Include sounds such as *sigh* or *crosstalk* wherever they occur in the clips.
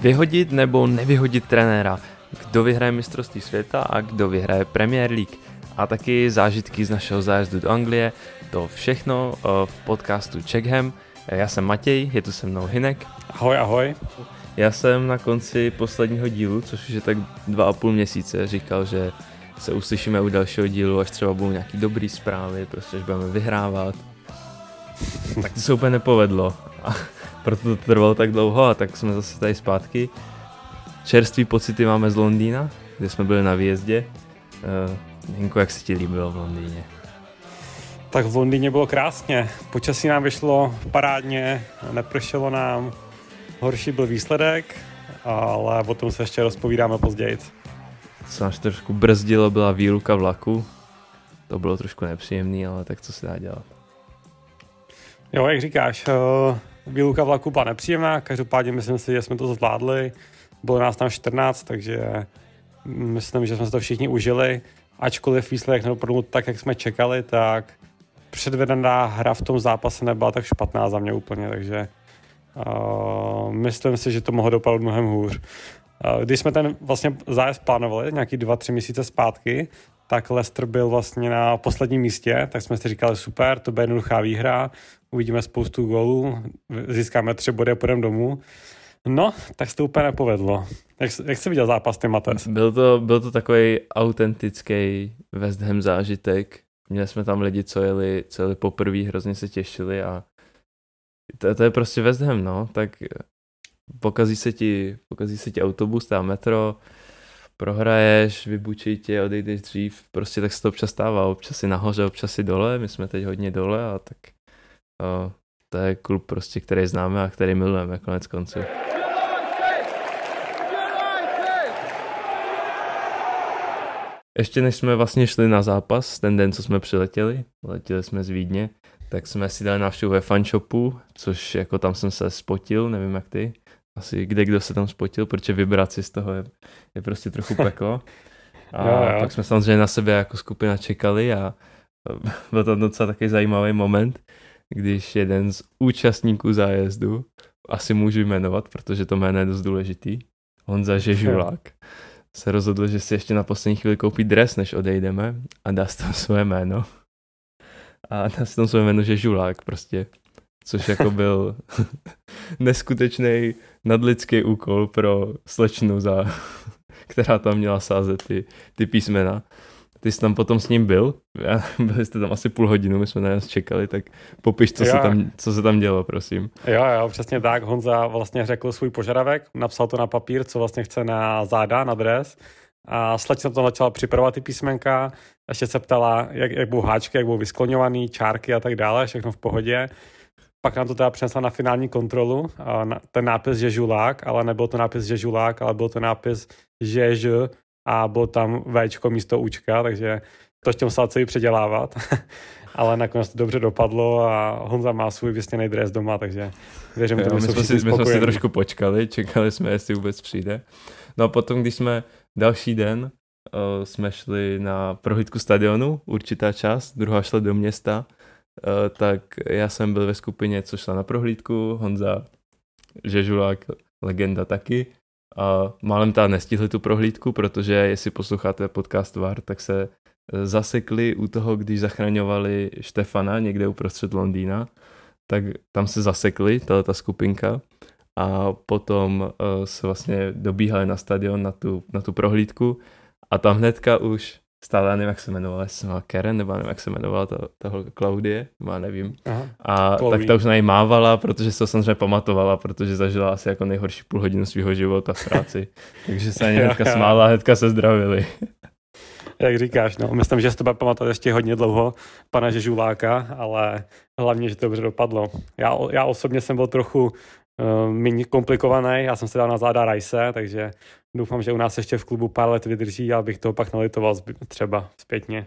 Vyhodit nebo nevyhodit trenéra? Kdo vyhraje mistrovství světa a kdo vyhraje Premier League? A taky zážitky z našeho zájezdu do Anglie. To všechno eh, v podcastu Checkham. Já jsem Matěj, je tu se mnou Hinek. Ahoj, ahoj. Já jsem na konci posledního dílu, což už je tak dva a půl měsíce, říkal, že se uslyšíme u dalšího dílu, až třeba budou nějaký dobrý zprávy, prostě až budeme vyhrávat. tak to se úplně nepovedlo. Proto to trvalo tak dlouho a tak jsme zase tady zpátky. Čerství pocity máme z Londýna, kde jsme byli na výjezdě. Uh, Hinko, jak se ti líbilo v Londýně? Tak v Londýně bylo krásně. Počasí nám vyšlo parádně, nepršelo nám. Horší byl výsledek, ale o tom se ještě rozpovídáme později. Co nás trošku brzdilo, byla výluka vlaku. To bylo trošku nepříjemný, ale tak co se dá dělat. Jo, jak říkáš, eh, výluka vlaku byla nepříjemná, každopádně myslím si, že jsme to zvládli. Bylo nás tam 14, takže myslím, že jsme se to všichni užili. Ačkoliv výsledek nedopadl tak, jak jsme čekali, tak předvedená hra v tom zápase nebyla tak špatná za mě úplně, takže uh, myslím si, že to mohlo dopadnout mnohem hůř. Uh, když jsme ten vlastně zájezd plánovali nějaký dva, tři měsíce zpátky, tak Leicester byl vlastně na posledním místě, tak jsme si říkali super, to bude jednoduchá výhra, uvidíme spoustu gólů, získáme tři body a půjdeme domů. No, tak se to úplně nepovedlo. Jak, jak jsi viděl zápas, ty Mates? Byl to, byl to takový autentický West Ham zážitek. Měli jsme tam lidi, co jeli, co jeli poprvé, hrozně se těšili a to, to je prostě West Ham, no, tak pokazí se ti, pokazí se ti autobus, tam metro, prohraješ, vybučí tě, odejdeš dřív, prostě tak se to občas stává, občas si nahoře, občas si dole, my jsme teď hodně dole a tak o, to je klub prostě, který známe a který milujeme konec konců. Ještě než jsme vlastně šli na zápas, ten den, co jsme přiletěli, letěli jsme z Vídně, tak jsme si dali návštěvu ve fanshopu, což jako tam jsem se spotil, nevím jak ty, asi kde kdo se tam spotil, protože vybrat si z toho je, je prostě trochu peklo. *laughs* A jo, jo. pak jsme samozřejmě na sebe jako skupina čekali a byl to docela takový zajímavý moment, když jeden z účastníků zájezdu, asi můžu jmenovat, protože to jméno je dost důležitý, Honza Žežulák, se rozhodl, že si ještě na poslední chvíli koupí dres, než odejdeme a dá si tam své jméno. A dá si tam své jméno Žežulák prostě, což jako byl *laughs* neskutečný nadlidský úkol pro slečnu, za, *laughs* která tam měla sázet ty, ty písmena. Ty jsi tam potom s ním byl, já, *laughs* byli jste tam asi půl hodinu, my jsme na nás čekali, tak popiš, co, se tam, co se tam dělo, prosím. Jo, jo, přesně tak. Honza vlastně řekl svůj požadavek, napsal to na papír, co vlastně chce na záda, na dres. A slečna to začala připravovat ty písmenka, ještě se ptala, jak, jak budou háčky, jak budou vyskloňovaný, čárky a tak dále, všechno v pohodě. Pak nám to teda přinesla na finální kontrolu, a na, ten nápis, že žulák, ale nebyl to nápis, že žulák, ale byl to nápis, že ž a bylo tam Včko místo Učka, takže to ještě musel celý předělávat. *laughs* ale nakonec to dobře dopadlo a Honza má svůj vysněný dres doma, takže věřím, že my, jsme si, my jsme si trošku počkali, čekali jsme, jestli vůbec přijde. No a potom, když jsme další den uh, jsme šli na prohlídku stadionu, určitá část, druhá šla do města, tak já jsem byl ve skupině, co šla na prohlídku, Honza Žežulák, legenda taky, a málem ta nestihli tu prohlídku, protože jestli posloucháte podcast VAR, tak se eh, zasekli u toho, když zachraňovali Štefana někde uprostřed Londýna, tak tam se zasekli, tato ta skupinka. A potom uh, se vlastně dobíhali na stadion na tu, na tu prohlídku. A tam hnedka už stále nevím, jak se jmenovala, jestli se jmenovala Karen, nebo nevím, jak se jmenovala ta, ta holka Klaudie, má nevím. Aha, a Chloe. tak ta už na něj mávala, protože se to samozřejmě pamatovala, protože zažila asi jako nejhorší půl hodinu svého života v práci. *laughs* Takže se na ně hnedka smála a hnedka se zdravili. *laughs* Jak říkáš, no, myslím, že se to bude pamatovat ještě hodně dlouho, pana Žežuláka, ale hlavně, že to dobře dopadlo. Já, já osobně jsem byl trochu uh, méně komplikovaný, já jsem se dal na záda Rajse, takže doufám, že u nás ještě v klubu pár let vydrží, abych toho pak nalitoval třeba zpětně.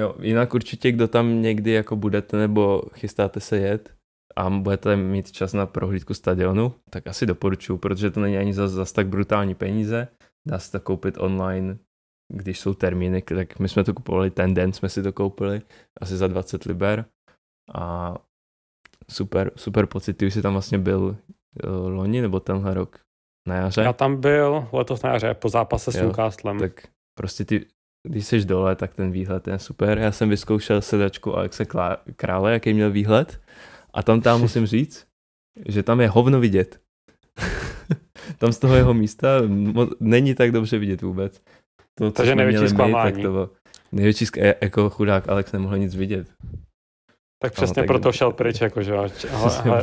Jo, jinak určitě, kdo tam někdy jako budete nebo chystáte se jet a budete mít čas na prohlídku stadionu, tak asi doporučuji, protože to není ani zas, zas tak brutální peníze. Dá se to koupit online, když jsou termíny, tak my jsme to kupovali ten den, jsme si to koupili asi za 20 liber a super, super pocit, ty už jsi tam vlastně byl uh, loni nebo tenhle rok na jaře. Já tam byl letos na jaře, po zápase s Newcastlem. Tak prostě ty, když jsi dole, tak ten výhled je super. Já jsem vyzkoušel sedačku Alexe Krále, jaký měl výhled. A tam tam musím *laughs* říct, že tam je hovno vidět. *laughs* tam z toho jeho místa není tak dobře vidět vůbec. To, Takže největší zklamání. tak to bylo největší sk- jako chudák Alex nemohl nic vidět. Tak přesně no, proto šel pryč, jakože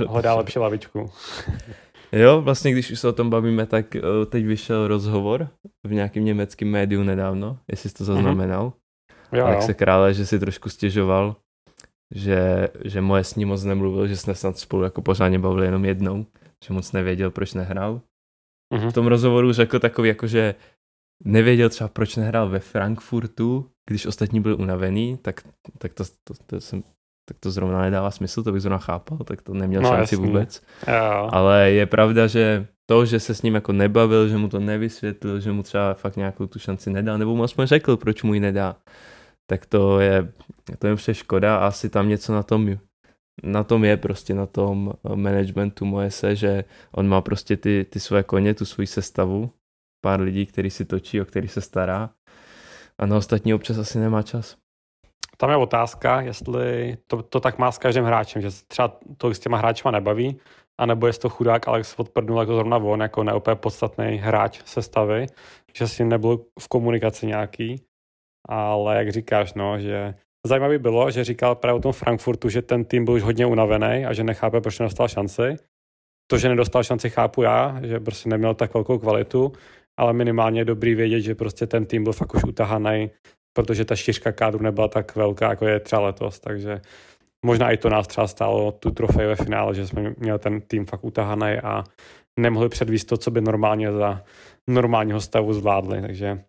hledá lepší lavičku. *laughs* Jo, vlastně když už se o tom bavíme, tak eh, teď vyšel rozhovor v nějakém německém médiu nedávno, jestli jsi to mhm. zaznamenal. Mm-hmm. Jo, Alexe Krále, že si trošku stěžoval, že, že moje s ním moc nemluvil, že jsme snad spolu jako pořádně bavili jenom jednou, že moc nevěděl, proč nehrál. Mm-hmm. V tom rozhovoru řekl takový jako, že nevěděl třeba, proč nehrál ve Frankfurtu, když ostatní byli unavený, tak, tak to, to, to jsem tak to zrovna nedává smysl, to bych zrovna chápal, tak to neměl no, šanci jasný. vůbec. Jo. Ale je pravda, že to, že se s ním jako nebavil, že mu to nevysvětlil, že mu třeba fakt nějakou tu šanci nedá, nebo mu aspoň řekl, proč mu ji nedá, tak to je, to je vše škoda a asi tam něco na tom na tom je prostě na tom managementu moje se, že on má prostě ty, ty své koně, tu svoji sestavu, pár lidí, který si točí, o který se stará a na ostatní občas asi nemá čas. Tam je otázka, jestli to, to tak má s každým hráčem, že třeba to s těma hráčima nebaví, anebo jestli to chudák Alex odprdnul jako zrovna on, jako neopět podstatný hráč sestavy, že s ním nebyl v komunikaci nějaký, ale jak říkáš, no, že zajímavý bylo, že říkal právě o tom Frankfurtu, že ten tým byl už hodně unavený a že nechápe, proč nedostal šanci. To, že nedostal šanci, chápu já, že prostě neměl tak velkou kvalitu, ale minimálně je dobrý vědět, že prostě ten tým byl fakt už utahaný protože ta šířka kádru nebyla tak velká, jako je třeba letos, takže možná i to nás třeba stálo tu trofej ve finále, že jsme měli ten tým fakt utahaný a nemohli předvíst to, co by normálně za normálního stavu zvládli, takže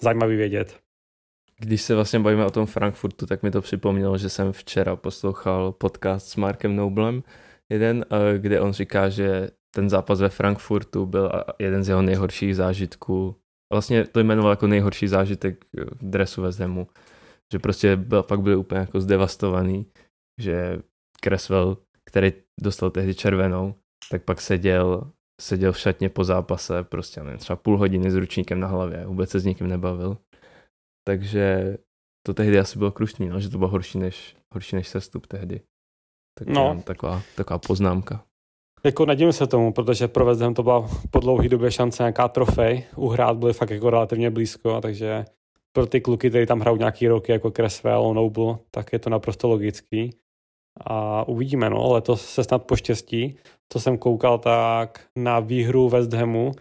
zajímavý vědět. Když se vlastně bavíme o tom Frankfurtu, tak mi to připomnělo, že jsem včera poslouchal podcast s Markem Noblem, jeden, eh, kde on říká, že ten zápas ve Frankfurtu byl jeden z jeho nejhorších zážitků vlastně to jmenoval jako nejhorší zážitek v dresu ve Zemu, že prostě byl, pak byli úplně jako zdevastovaný, že Creswell, který dostal tehdy červenou, tak pak seděl, seděl v šatně po zápase, prostě nevím, třeba půl hodiny s ručníkem na hlavě, vůbec se s nikým nebavil. Takže to tehdy asi bylo krušný, no, že to bylo horší než, horší než sestup tehdy. Tak no. taková, taková poznámka. Jako nedivím se tomu, protože pro West Ham to byla po dlouhé době šance nějaká trofej. Uhrát byly fakt jako relativně blízko, takže pro ty kluky, kteří tam hrajou nějaký roky jako Creswell, Noble, tak je to naprosto logický. A uvidíme, no, letos se snad poštěstí. Co jsem koukal, tak na výhru West Hamu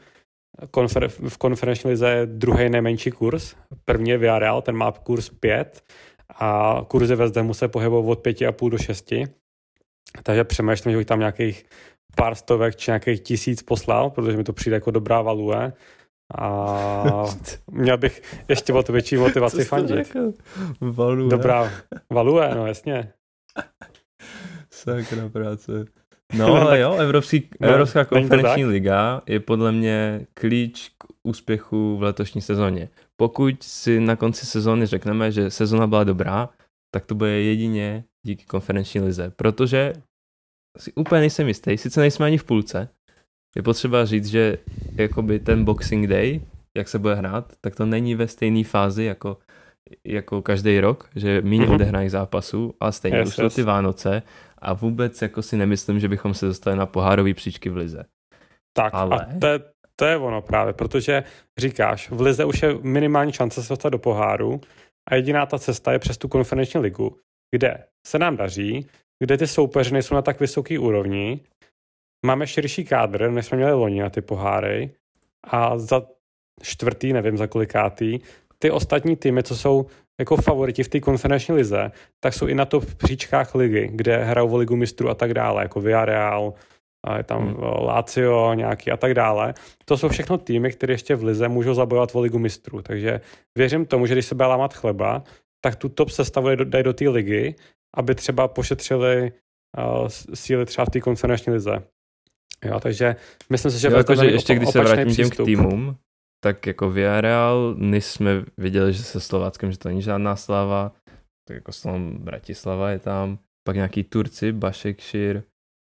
konfer- v konferenční lize je druhý nejmenší kurz. První je Villarreal, ten má kurz 5 a kurzy West Hamu se pohybují od 5,5 do 6. Takže přemýšlím, že bych tam nějakých pár stovek či nějakých tisíc poslal, protože mi to přijde jako dobrá value. A *laughs* měl bych ještě o to větší motivaci Co fandit. Value. Dobrá value, no jasně. Sakra práce. *laughs* No ale jo, Evropský, no, Evropská konferenční liga je podle mě klíč k úspěchu v letošní sezóně. Pokud si na konci sezóny řekneme, že sezóna byla dobrá, tak to bude jedině díky konferenční lize, protože si úplně nejsem jistý, sice nejsme ani v půlce, je potřeba říct, že jakoby ten Boxing Day, jak se bude hrát, tak to není ve stejné fázi jako, jako každý rok, že méně mm-hmm. odehrají zápasů, ale stejně yes, už jsou ty Vánoce a vůbec jako si nemyslím, že bychom se dostali na pohárový příčky v Lize. Tak ale... a to je, to je ono právě, protože říkáš, v Lize už je minimální šance se dostat do poháru a jediná ta cesta je přes tu konferenční ligu, kde se nám daří, kde ty soupeři nejsou na tak vysoké úrovni, máme širší kádr, než jsme měli loni na ty poháry a za čtvrtý, nevím za kolikátý, ty ostatní týmy, co jsou jako favoriti v té konferenční lize, tak jsou i na to v příčkách ligy, kde hrajou o ligu mistrů a tak dále, jako Villarreal, a je tam hmm. Lazio nějaký a tak dále. To jsou všechno týmy, které ještě v lize můžou zabojovat o ligu mistrů. Takže věřím tomu, že když se bude lámat chleba, tak tu top sestavu dají do té ligy aby třeba pošetřili uh, síly třeba v té konferenční lize. Jo, takže myslím si, že... Jo, jako, že ještě když se vrátím těm k týmům, tak jako Villarreal, než jsme viděli, že se Slováckem, že to není žádná slava, tak jako Slom Bratislava je tam, pak nějaký Turci, Bašek, Šir,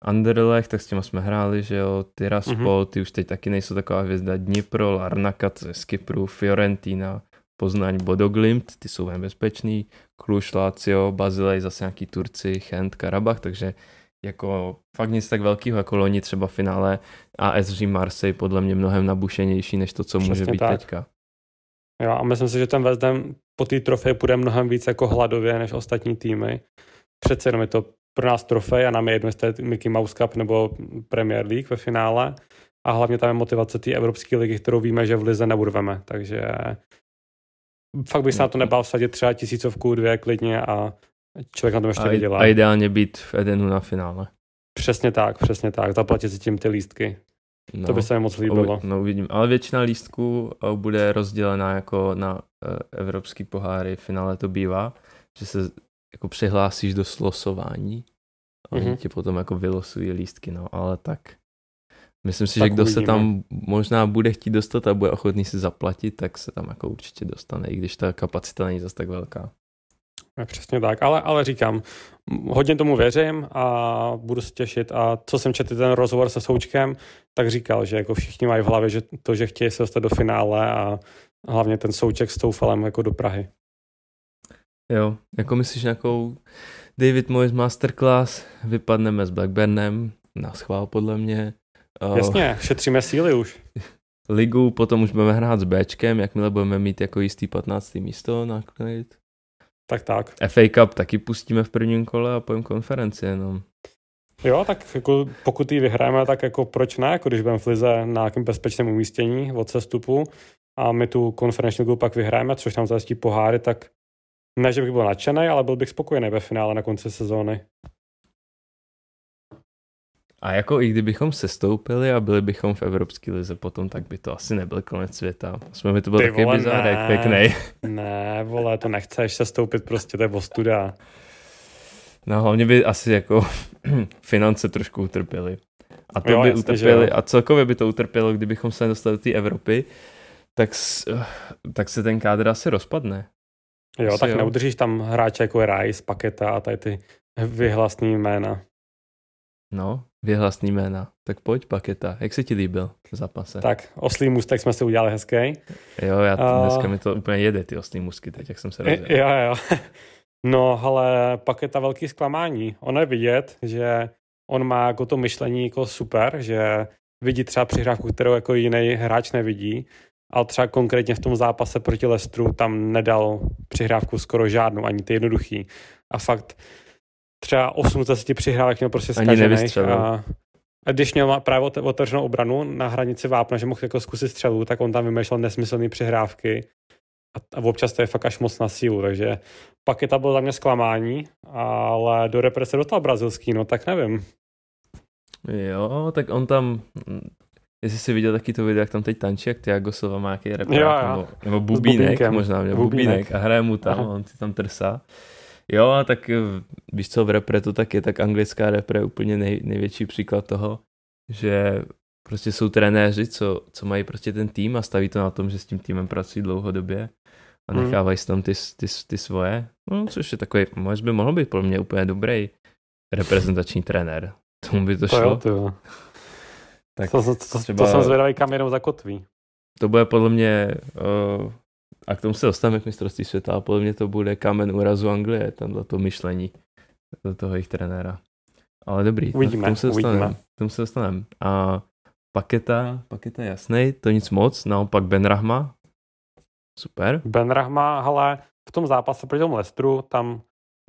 Anderlecht, tak s těma jsme hráli, že jo, Tiraspol, mm-hmm. ty už teď taky nejsou taková hvězda, Dnipro, Larnaka, to je z Kypru, Fiorentina, Poznaň, Bodoglimt, ty jsou bezpečný, Kluž, Lazio, Bazilej, zase nějaký Turci, Chent, Karabach, takže jako fakt nic tak velkého, jako loni třeba finále ASG Marseille podle mě mnohem nabušenější, než to, co Přesně může být tak. teďka. Jo, a myslím si, že ten West Ham po té trofeji půjde mnohem víc jako hladově než ostatní týmy. Přece jenom je to pro nás trofej a nám je jedno, jestli je Mickey Mouse Cup nebo Premier League ve finále. A hlavně tam je motivace té Evropské ligy, kterou víme, že v Lize nebudeme. Takže fakt bych se na to nebál vsadit třeba tisícovku, dvě klidně a člověk na tom ještě a, vydělá. A ideálně být v Edenu na finále. Přesně tak, přesně tak. Zaplatit si tím ty lístky. No, to by se mi moc líbilo. No uvidím. Ale většina lístků eh, bude rozdělená jako na eh, evropský poháry. V finále to bývá, že se jako přihlásíš do slosování a oni mm-hmm. ti potom jako vylosují lístky, no, ale tak myslím si, tak že kdo uvidíme. se tam možná bude chtít dostat a bude ochotný si zaplatit, tak se tam jako určitě dostane, i když ta kapacita není zase tak velká. Přesně tak, ale, ale říkám, hodně tomu věřím a budu se těšit a co jsem četl ten rozhovor se Součkem, tak říkal, že jako všichni mají v hlavě, že to, že chtějí se dostat do finále a hlavně ten Souček s Toufalem jako do Prahy. Jo, jako myslíš nějakou David Moyes Masterclass, vypadneme s Blackburnem, na schvál podle mě. Jasně, šetříme síly už. Ligu potom už budeme hrát s Bčkem, jakmile budeme mít jako jistý 15. místo na kredit. Tak tak. FA Cup taky pustíme v prvním kole a pojem konferenci jenom. Jo, tak jako pokud ji vyhrajeme, tak jako proč ne, jako když budeme v Lize na nějakém bezpečném umístění od sestupu a my tu konferenční ligu pak vyhrajeme, což nám zajistí poháry, tak ne, že bych byl nadšený, ale byl bych spokojený ve finále na konci sezóny. A jako i kdybychom sestoupili a byli bychom v Evropské lize potom, tak by to asi nebyl konec světa. Jsme by to byl taky bizárek, pěkný. Ne, vole, to nechceš sestoupit, prostě to je ostuda. No hlavně by asi jako *clears throat* finance trošku utrpěly. A to jo, by jasně, utrpěli, a celkově by to utrpělo, kdybychom se nedostali do té Evropy, tak, tak se ten kádr asi rozpadne. Jo, asi tak jo. neudržíš tam hráče jako je Rice, Paketa a tady ty vyhlasný jména. No, věhlasný jména. Tak pojď, Paketa. Jak se ti líbil v zápase? Tak, oslý můstek jsme si udělali hezký. Jo, já to, uh, dneska mi to úplně jede, ty oslý můzky, teď, jak jsem se rozjel. Jo, jo. *laughs* No, ale Paketa velký zklamání. Ono je vidět, že on má jako to myšlení jako super, že vidí třeba přihrávku, kterou jako jiný hráč nevidí, ale třeba konkrétně v tom zápase proti Lestru tam nedal přihrávku skoro žádnou, ani ty jednoduchý. A fakt třeba 8 z 10 přihrávek měl prostě zkažených. A, a když měl právě otevřenou obranu na hranici vápna, že mohl jako zkusit střelu, tak on tam vymýšlel nesmyslné přihrávky a, a občas to je fakt až moc na sílu, takže pak je to bylo za mě zklamání, ale do represe dostal brazilský, no tak nevím. Jo, tak on tam, jestli jsi viděl taky to video, jak tam teď tančí, jak Tiago Silva má nějaký reprák, nebo, nebo bubínek, možná, nebo bubínek. bubínek a hraje mu tam, Aha. on si tam trsá. Jo, tak eh, víš co, v repre to tak je, tak anglická repre je úplně nej, největší příklad toho, že prostě jsou trenéři, co, co mají prostě ten tým a staví to na tom, že s tím týmem pracují dlouhodobě a hmm. nechávají si tam ty, ty, ty svoje, no, což je takový, možná by mohl být pro mě úplně dobrý reprezentační trenér. *laughs* Tomu by to, to šlo. Jo, to tak to, to, to, třeba, to jsem zvědavý, kam jenom zakotví. To bude podle mě uh, a k tomu se dostaneme k mistrovství světa a podle mě to bude kamen úrazu Anglie, tamhle to myšlení do toho jejich trenéra. Ale dobrý, uvidíme, k tomu se dostaneme. K tomu se dostaneme. A Paketa, Paketa jasný, to nic moc, naopak Ben Rahma, super. Ben Rahma, ale v tom zápase proti tomu Lestru, tam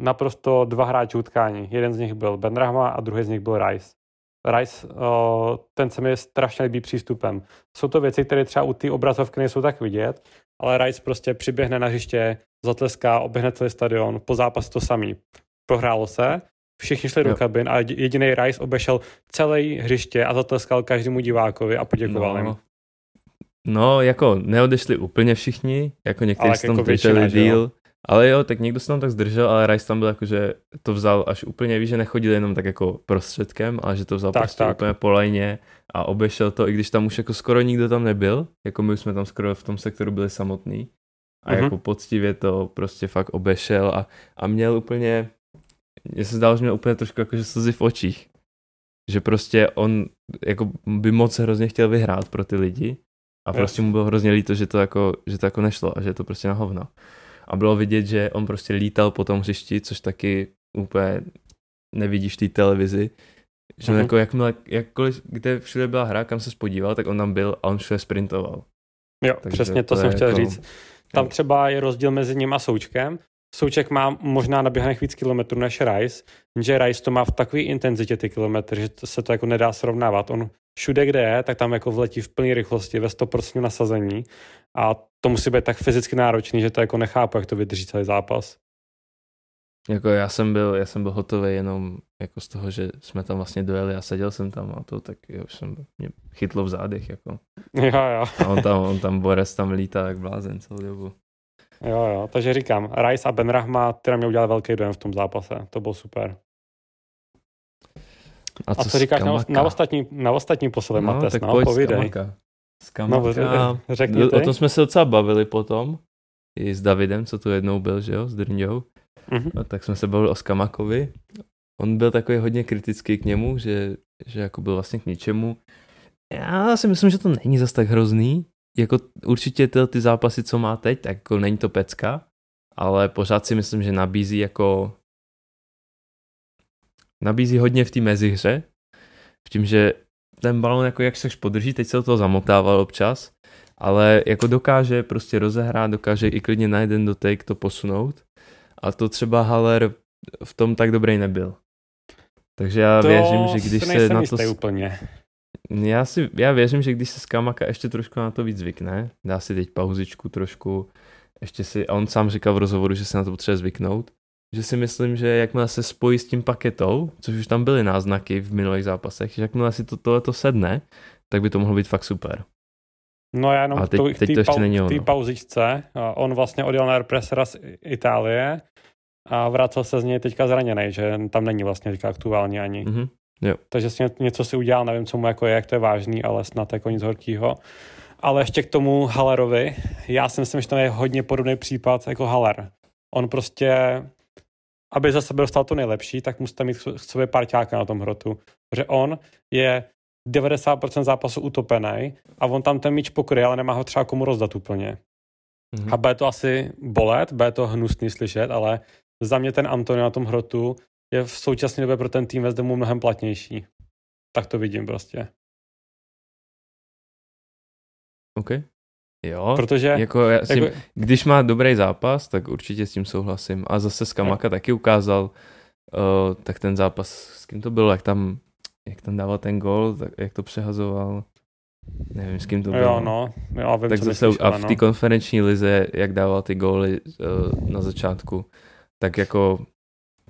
naprosto dva hráči utkání. Jeden z nich byl Ben Rahma a druhý z nich byl Rice. Rice, ten se mi strašně líbí přístupem. Jsou to věci, které třeba u té obrazovky nejsou tak vidět, ale Rice prostě přiběhne na hřiště, zatleská, oběhne celý stadion, po zápase to samý. Prohrálo se, všichni šli jo. do kabin a jediný Rice obešel celé hřiště a zatleskal každému divákovi a poděkoval no. jim. No, jako neodešli úplně všichni, jako někteří se tam jako díl, ale jo, tak někdo se tam tak zdržel, ale Rice tam byl jako, že to vzal až úplně, víš, že nechodil jenom tak jako prostředkem, ale že to vzal tak, prostě tak. úplně po lajně a obešel to, i když tam už jako skoro nikdo tam nebyl, jako my už jsme tam skoro v tom sektoru byli samotní a mm-hmm. jako poctivě to prostě fakt obešel a, a měl úplně, mně se zdálo, že měl úplně trošku jako, že slzy v očích. že prostě on jako by moc hrozně chtěl vyhrát pro ty lidi a prostě mu bylo hrozně líto, že to jako, že to jako nešlo a že je to prostě na hovno. A bylo vidět, že on prostě lítal po tom hřišti, což taky úplně nevidíš v té televizi, že mm-hmm. jako jakmile, jakkoliv, kde všude byla hra, kam se spodíval, tak on tam byl a on všude sprintoval. Jo, Takže přesně to, to jsem chtěl jako... říct. Tam třeba je rozdíl mezi ním a Součkem. Souček má možná naběhaných víc kilometrů než Rice, jenže Rice to má v takové intenzitě ty kilometry, že to se to jako nedá srovnávat. On všude, kde je, tak tam jako vletí v plné rychlosti, ve 100% nasazení a to musí být tak fyzicky náročný, že to jako nechápu, jak to vydrží celý zápas. Jako já jsem byl, já jsem byl hotový jenom jako z toho, že jsme tam vlastně dojeli a seděl jsem tam a to tak jo, už jsem mě chytlo v zádech jako. Jo, jo. A on tam, on tam Boris tam lítá jak blázen celou dobu. Jo, jo, takže říkám, Rice a Ben Rahma, teda mě udělali velký dojem v tom zápase, to bylo super. A co, a co říkáš na, na, ostatní, na ostatní poslední no, Mates, tak no, povídej. Skamaka. No, řekni o *laughs* tom jsme se docela bavili potom, i s Davidem, co tu jednou byl, že jo, s Drňou. Mm-hmm. No, tak jsme se bavili o Skamakovi. On byl takový hodně kritický k němu, že, že jako byl vlastně k ničemu. Já si myslím, že to není zas tak hrozný. Jako určitě ty, ty zápasy, co má teď, tak jako není to pecka, ale pořád si myslím, že nabízí jako nabízí hodně v té mezihře, v tím, že ten balon jako jak seš podrží, teď se do toho zamotával občas, ale jako dokáže prostě rozehrát, dokáže i klidně na jeden dotek to posunout a to třeba Haller v tom tak dobrý nebyl. Takže já to věřím, že když se na to... úplně. Já, si, já věřím, že když se Skamaka ještě trošku na to víc zvykne, dá si teď pauzičku trošku, ještě si, a on sám říkal v rozhovoru, že se na to potřebuje zvyknout, že si myslím, že jakmile se spojí s tím paketou, což už tam byly náznaky v minulých zápasech, že jakmile si to tohleto sedne, tak by to mohlo být fakt super. No já jenom teď, v té pau, pauzičce, on vlastně odjel na represera z Itálie a vracel se z něj teďka zraněný, že tam není vlastně teďka aktuálně ani. Mm-hmm. Jo. Takže si něco si udělal, nevím, co mu jako je, jak to je vážný, ale snad jako nic horkýho. Ale ještě k tomu Hallerovi, já si myslím, že to je hodně podobný případ jako Haller. On prostě, aby za sebe dostal to nejlepší, tak musíte mít k sobě parťáka na tom hrotu. Protože on je 90% zápasu utopený a on tam ten míč pokryje, ale nemá ho třeba komu rozdat úplně. Mm-hmm. A bude to asi bolet, bude to hnusný slyšet, ale za mě ten Antonio na tom hrotu je v současné době pro ten tým West Hamu mnohem platnější. Tak to vidím prostě. OK. Jo, protože jako, já si, jako, když má dobrý zápas, tak určitě s tím souhlasím. A zase Skamaka no. taky ukázal, uh, tak ten zápas, s kým to bylo, jak tam jak tam dával ten gol, tak jak to přehazoval. Nevím, s kým to bylo. Jo, no. Jo, vím, tak zase, a v té no. konferenční lize, jak dával ty góly uh, na začátku, tak jako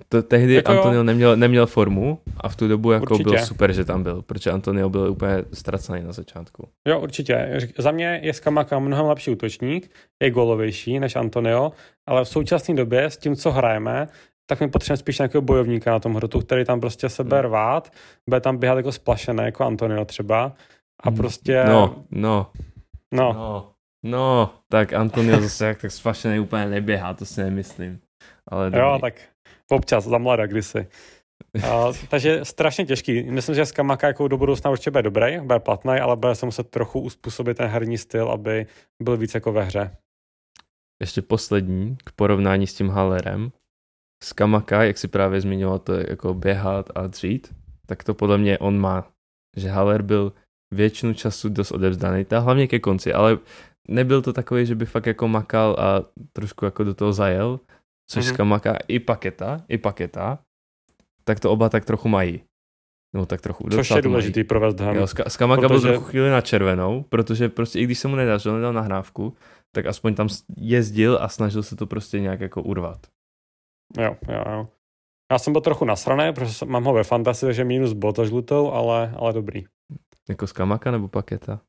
to, tehdy jako Antonio neměl, neměl formu a v tu dobu jako určitě. byl super, že tam byl, protože Antonio byl úplně ztracený na začátku. Jo, určitě. Za mě je Skamaka mnohem lepší útočník, je golovější než Antonio, ale v současné době s tím, co hrajeme, tak mi potřebujeme spíš nějakého bojovníka na tom hrotu, který tam prostě se bude hmm. rvát, bude tam běhat jako splašené, jako Antonio třeba. A hmm. prostě... No, no. No. No, no tak Antonio zase jak tak splašený úplně neběhá, to si nemyslím. Ale dobrý. jo, tak občas, za mlada kdysi. Uh, *laughs* takže strašně těžký. Myslím, že Skamaka jako do budoucna určitě bude dobrý, bude platný, ale bude se muset trochu uspůsobit ten herní styl, aby byl víc jako ve hře. Ještě poslední k porovnání s tím Hallerem. Skamaka, jak si právě zmiňoval, to je jako běhat a dřít, tak to podle mě on má. Že Haller byl většinu času dost odevzdaný, ta hlavně ke konci, ale nebyl to takový, že by fakt jako makal a trošku jako do toho zajel, což mm-hmm. Skamaka i Paketa, i Paketa, tak to oba tak trochu mají. No tak trochu. Což je důležitý pro West Ham. Jo, Skamaka protože... byl trochu chvíli na červenou, protože prostě i když se mu nedařilo, nedal nahrávku, tak aspoň tam jezdil a snažil se to prostě nějak jako urvat. Jo, jo, jo. Já jsem byl trochu nasraný, protože mám ho ve fantasy, takže minus bota žlutou, ale, ale dobrý. Jako z Kamaka nebo Paketa?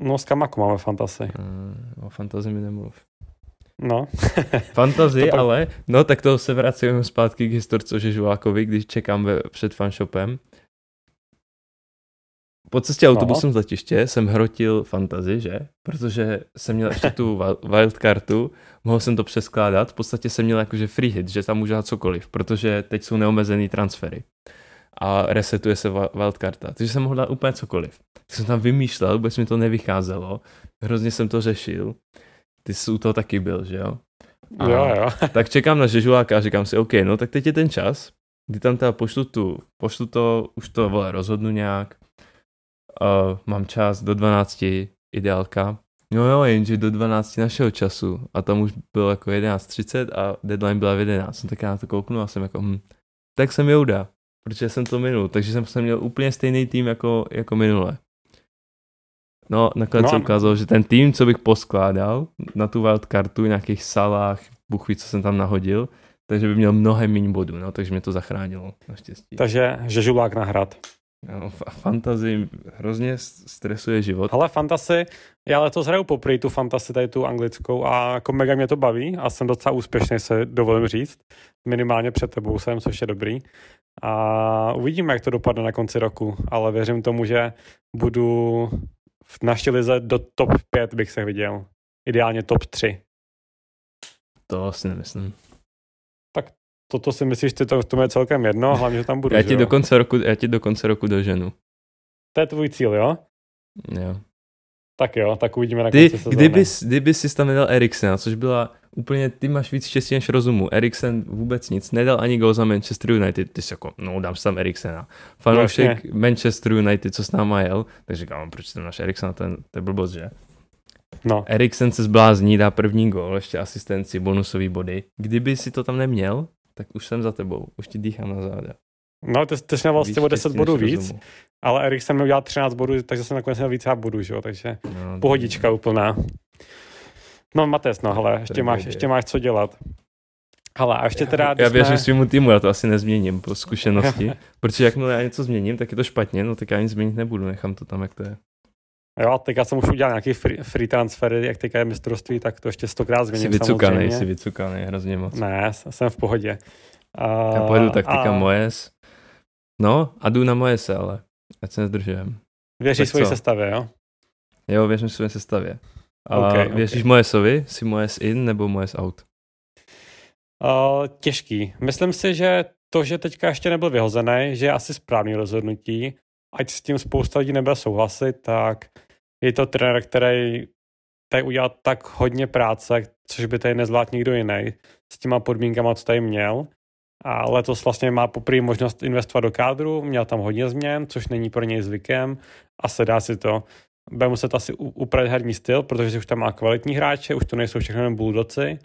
No z Kamaku máme fantasy. Uh, o fantasy mi nemluv. No. *laughs* fantasy, pak... ale, no tak to se vracíme zpátky k historce Žulákovi, když čekám ve, před fanshopem, po cestě autobusem no. z letiště jsem hrotil fantazy, že? Protože jsem měl ještě tu *laughs* wildcartu, mohl jsem to přeskládat, v podstatě jsem měl jakože free hit, že tam můžu dát cokoliv, protože teď jsou neomezený transfery. a resetuje se wildcarta. Takže jsem mohl dát úplně cokoliv. Tak jsem tam vymýšlel, vůbec mi to nevycházelo. Hrozně jsem to řešil. Ty jsi u toho taky byl, že jo? A jo, jo. *laughs* tak čekám na žežuláka a říkám si, OK, no tak teď je ten čas, kdy tam teda pošlu tu, pošlu to, už to vole, rozhodnu nějak, uh, mám čas do 12, ideálka. No jo, jenže do 12 našeho času a tam už bylo jako 11.30 a deadline byla v 11. No tak já na to kouknu a jsem jako, hm, tak jsem Jouda, protože jsem to minul, takže jsem měl úplně stejný tým jako, jako minule. No, nakonec no, se ukázalo, že ten tým, co bych poskládal na tu wildcartu, nějakých salách, buchví, co jsem tam nahodil, takže by měl mnohem méně bodů, no, takže mě to zachránilo, naštěstí. Takže žežulák na hrad. No, fantasy hrozně stresuje život. Ale fantasy, já letos hraju poprvé tu fantasy, tady tu anglickou a jako mega mě to baví a jsem docela úspěšný, se dovolím říct. Minimálně před tebou jsem, což je dobrý. A uvidíme, jak to dopadne na konci roku, ale věřím tomu, že budu v naší lize do top 5 bych se viděl. Ideálně top 3. To si nemyslím. Tak toto si myslíš, ty to, to je celkem jedno, hlavně, že tam budu, já ti, do konce roku, já ti do konce roku doženu. To je tvůj cíl, jo? Jo. Tak jo, tak uvidíme na ty, konci sezóny. Kdyby, kdyby jsi tam nedal Eriksena, což byla úplně, ty máš víc štěstí než rozumu. Eriksen vůbec nic, nedal ani gol za Manchester United, ty jsi jako, no dám si tam Eriksena. Fanoušek no, Manchester United, co s náma jel, tak říkám, proč tam náš Eriksena, je, to je blbost, že? No. Eriksen se zblázní, dá první gol, ještě asistenci, bonusový body. Kdyby si to tam neměl, tak už jsem za tebou, už ti dýchám na záda. No, ty, ty jsi měl vlastně o 10 bodů víc, rozumu. ale Eriksen měl udělat 13 bodů, takže jsem nakonec měl víc bodů, že jo, takže no, pohodička úplná. No Mates, no hele, ještě máš, ještě máš co dělat. Ale a ještě teda... Já věřím jsme... svýmu týmu, já to asi nezměním po zkušenosti, *laughs* protože jakmile já něco změním, tak je to špatně, no tak já nic změnit nebudu, nechám to tam, jak to je. Jo, a teďka jsem už udělal nějaký free, free transfery, jak teďka je mistrovství, tak to ještě stokrát změním Jsi vycukaný, jsi vycukaný, hrozně moc. Ne, jsem v pohodě. A, já pojedu taktika a... Mojes. No, a jdu na Moese, ale ať se nezdržujem. Věříš svoji sestavě, jo? Jo, věřím své sestavě. A okay, věříš okay. Moesovi? Jsi Moes in nebo Moes out? Uh, těžký. Myslím si, že to, že teďka ještě nebyl vyhozený, že je asi správný rozhodnutí. Ať s tím spousta lidí nebude souhlasit, tak je to trenér, který tady udělal tak hodně práce, což by tady nezvládl nikdo jiný s těma podmínkama, co tady měl. A letos vlastně má poprvé možnost investovat do kádru, měl tam hodně změn, což není pro něj zvykem a se dá si to bude muset asi upravit herní styl, protože už tam má kvalitní hráče, už to nejsou všechno jen buldoci,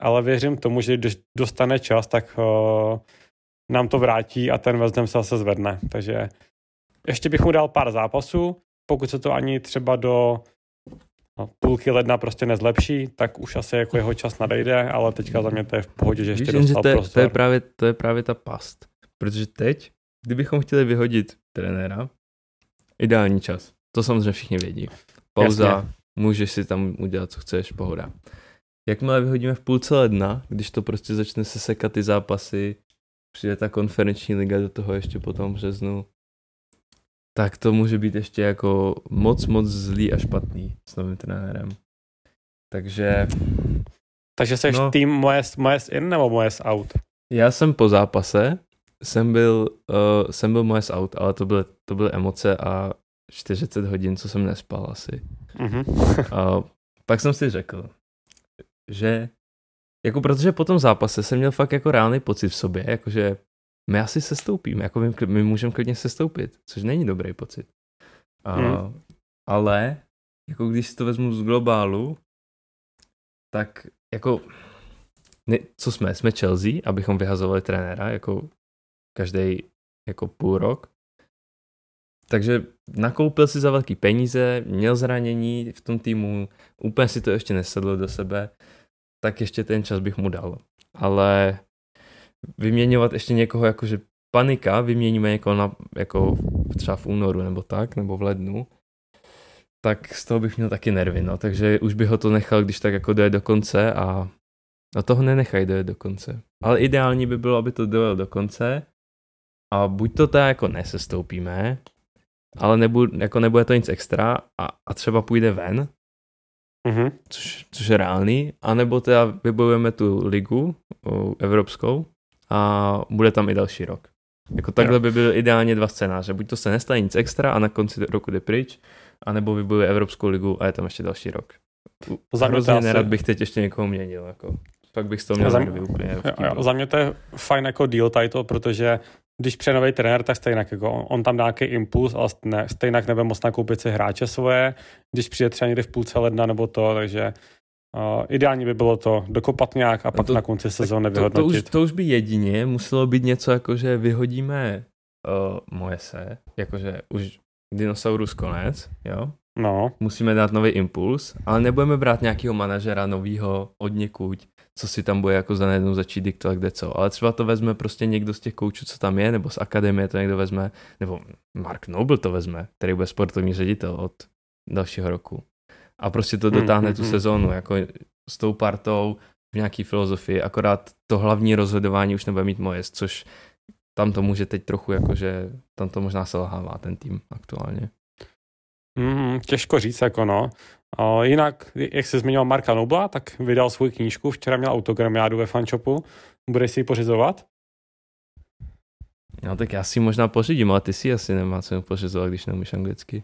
ale věřím tomu, že když dostane čas, tak uh, nám to vrátí a ten Ham se zase zvedne. Takže ještě bych mu dal pár zápasů, pokud se to ani třeba do půlky ledna prostě nezlepší, tak už asi jako jeho čas nadejde, ale teďka za mě to je v pohodě, že ještě Víš, dostal že to, je, prostor. To je, právě, to je právě ta past. Protože teď, kdybychom chtěli vyhodit trenéra, ideální čas. To samozřejmě všichni vědí. Pauza, Jasně. můžeš si tam udělat, co chceš, pohoda. Jakmile vyhodíme v půlce ledna, když to prostě začne se sekat ty zápasy, přijde ta konferenční liga do toho ještě potom březnu, tak to může být ještě jako moc, moc zlý a špatný s novým trenérem. Takže... Takže jsi no, tým Moes, Moes in nebo Moes out? Já jsem po zápase, jsem byl, uh, jsem byl Moes out, ale to byly, to byly emoce a 40 hodin, co jsem nespal asi. Mm-hmm. *laughs* a pak jsem si řekl, že jako protože po tom zápase jsem měl fakt jako reálný pocit v sobě, jakože my asi sestoupíme, jako my, my můžeme klidně sestoupit, což není dobrý pocit. A, mm. Ale jako když si to vezmu z globálu, tak jako ne, co jsme? Jsme Chelsea, abychom vyhazovali trenéra jako každý jako půl rok. Takže nakoupil si za velký peníze, měl zranění v tom týmu, úplně si to ještě nesedlo do sebe, tak ještě ten čas bych mu dal. Ale vyměňovat ještě někoho, jakože panika, vyměníme někoho na, jako třeba v únoru nebo tak, nebo v lednu, tak z toho bych měl taky nervy, no, takže už bych ho to nechal, když tak jako doje do konce a no toho nenechaj dojet do konce. Ale ideální by bylo, aby to dojel do konce a buď to tak jako nesestoupíme, ale nebude, jako nebude to nic extra a, a třeba půjde ven, mm-hmm. což, což je reálný, anebo teda vybojujeme tu ligu o, evropskou a bude tam i další rok. Jako takhle by byly ideálně dva scénáře. Buď to se nestane nic extra a na konci roku jde pryč, anebo vybuduje Evropskou ligu a je tam ještě další rok. Za Hrozně asi... nerad bych teď ještě někoho měnil. Jako. Pak bych to měl za mě, úplně. Jo, jo, za mě to je fajn jako deal title, protože když přijde nový trenér, tak stejně jako on, on tam dá nějaký impuls, ale ne, stejně nebude moc nakoupit si hráče svoje, když přijde třeba někdy v půlce ledna nebo to, takže Uh, ideálně by bylo to dokopat nějak a pak to, na konci sezóny vyhodnotit. To, to, už, to už by jedině muselo být něco jako, že vyhodíme uh, moje se, jakože už dinosaurus konec, jo? No. Musíme dát nový impuls, ale nebudeme brát nějakého manažera novýho od někud, co si tam bude jako za najednou začít diktovat kde co. Ale třeba to vezme prostě někdo z těch koučů, co tam je, nebo z akademie to někdo vezme, nebo Mark Noble to vezme, který bude sportovní ředitel od dalšího roku. A prostě to dotáhne mm, tu mm, sezónu, jako s tou partou v nějaký filozofii, akorát to hlavní rozhodování už nebude mít moje, což tam to může teď trochu jakože, tam to možná selhává ten tým aktuálně. Mm, těžko říct, jako no. O, jinak, jak jsi zmiňoval Marka Nobla, tak vydal svou knížku, včera měl autogramiádu ve fanshopu. Budeš si ji pořizovat? No tak já si možná pořídím, ale ty si asi nemá co pořizovat, když neumíš anglicky.